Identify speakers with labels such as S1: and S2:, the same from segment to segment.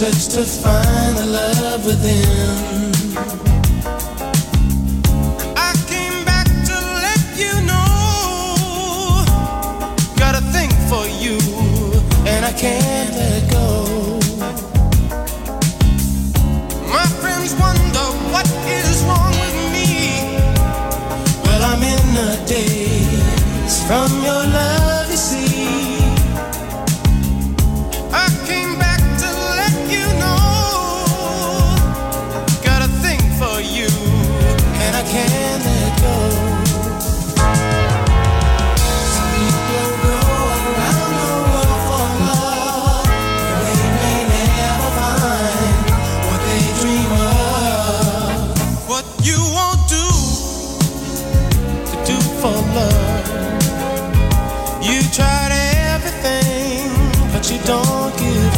S1: search to find the love within.
S2: walking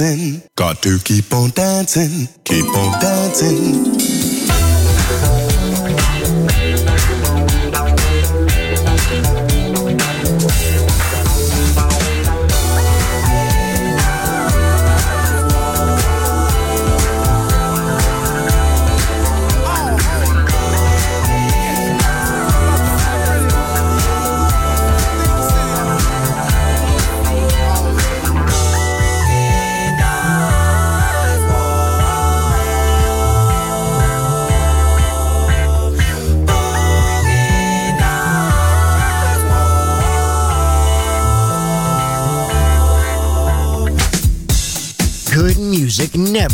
S2: dancing.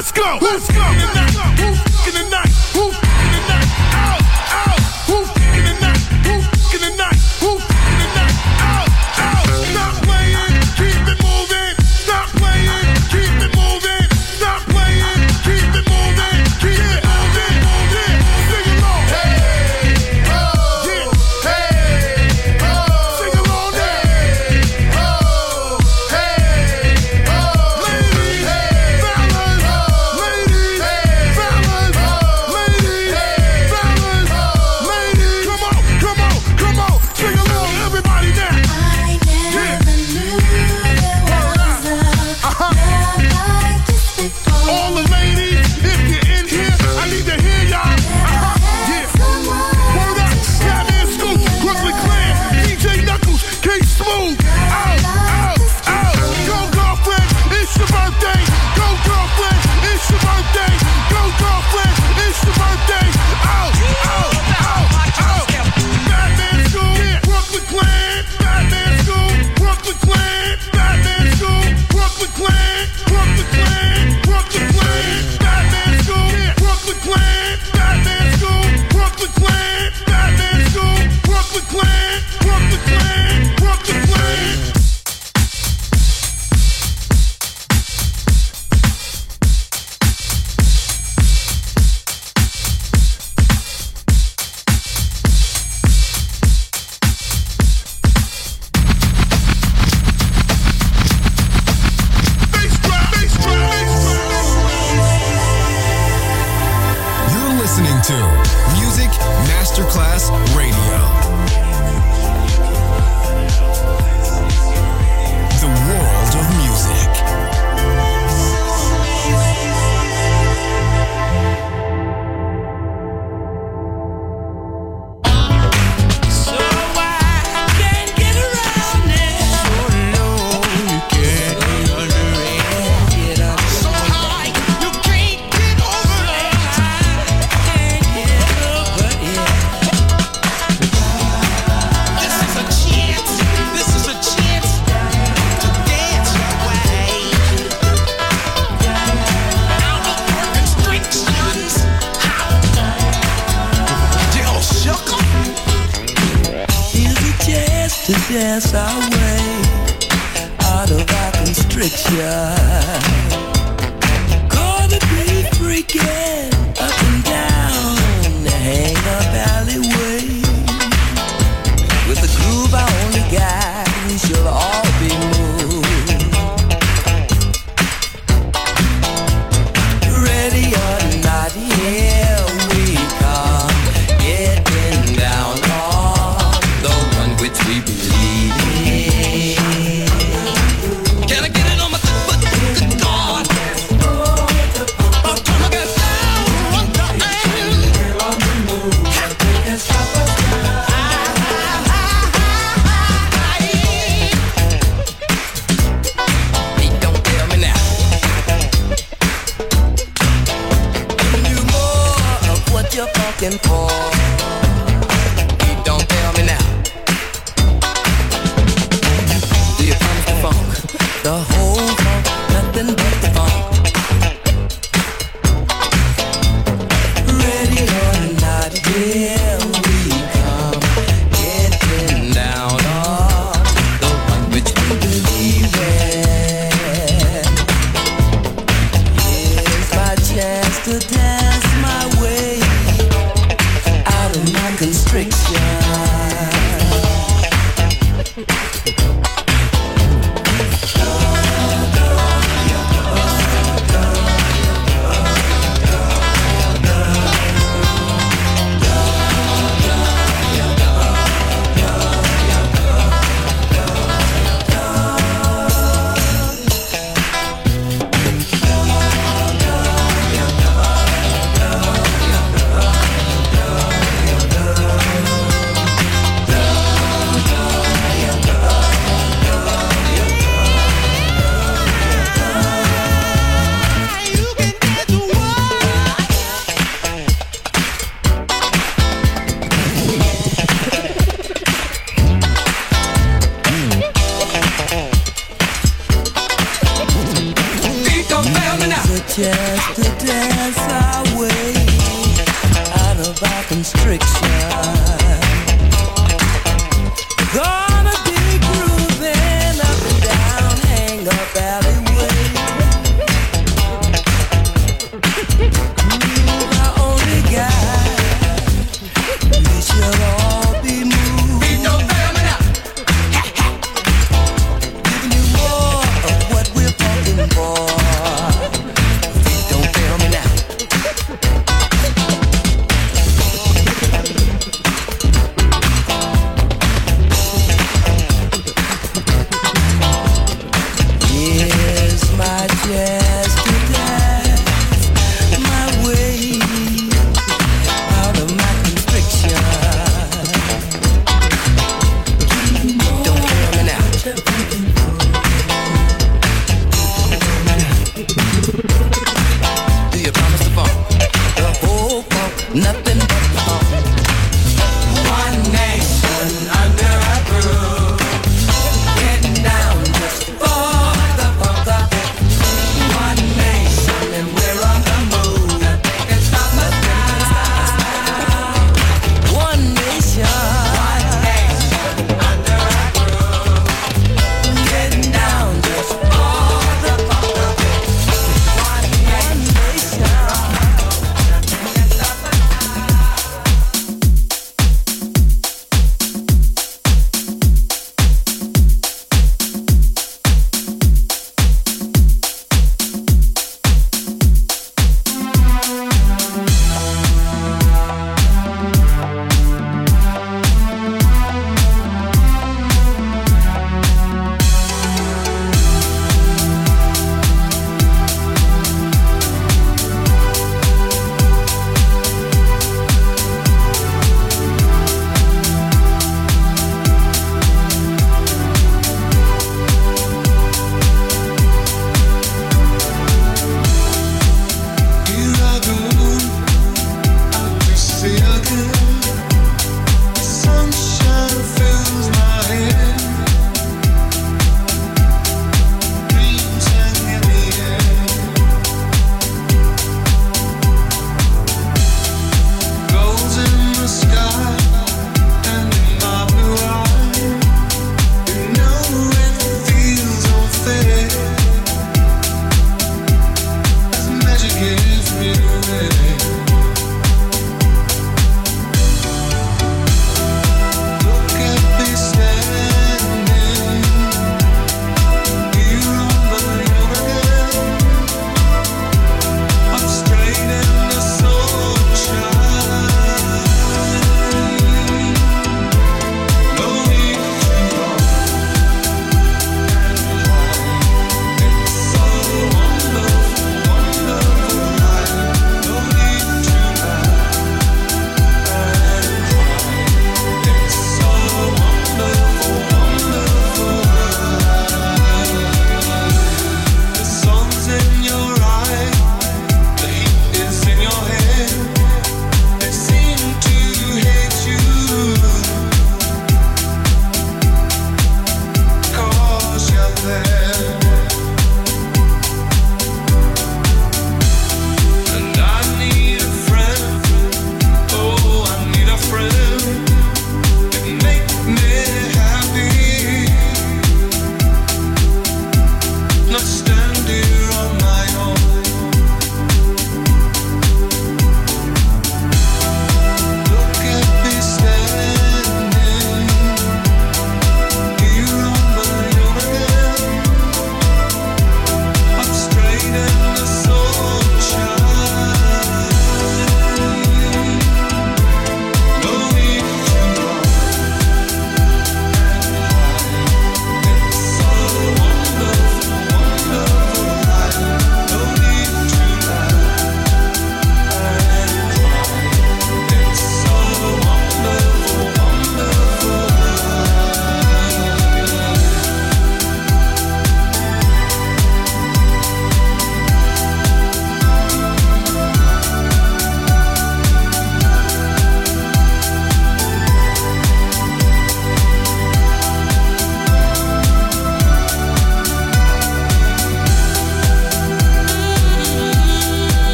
S3: Let's go. Let's go.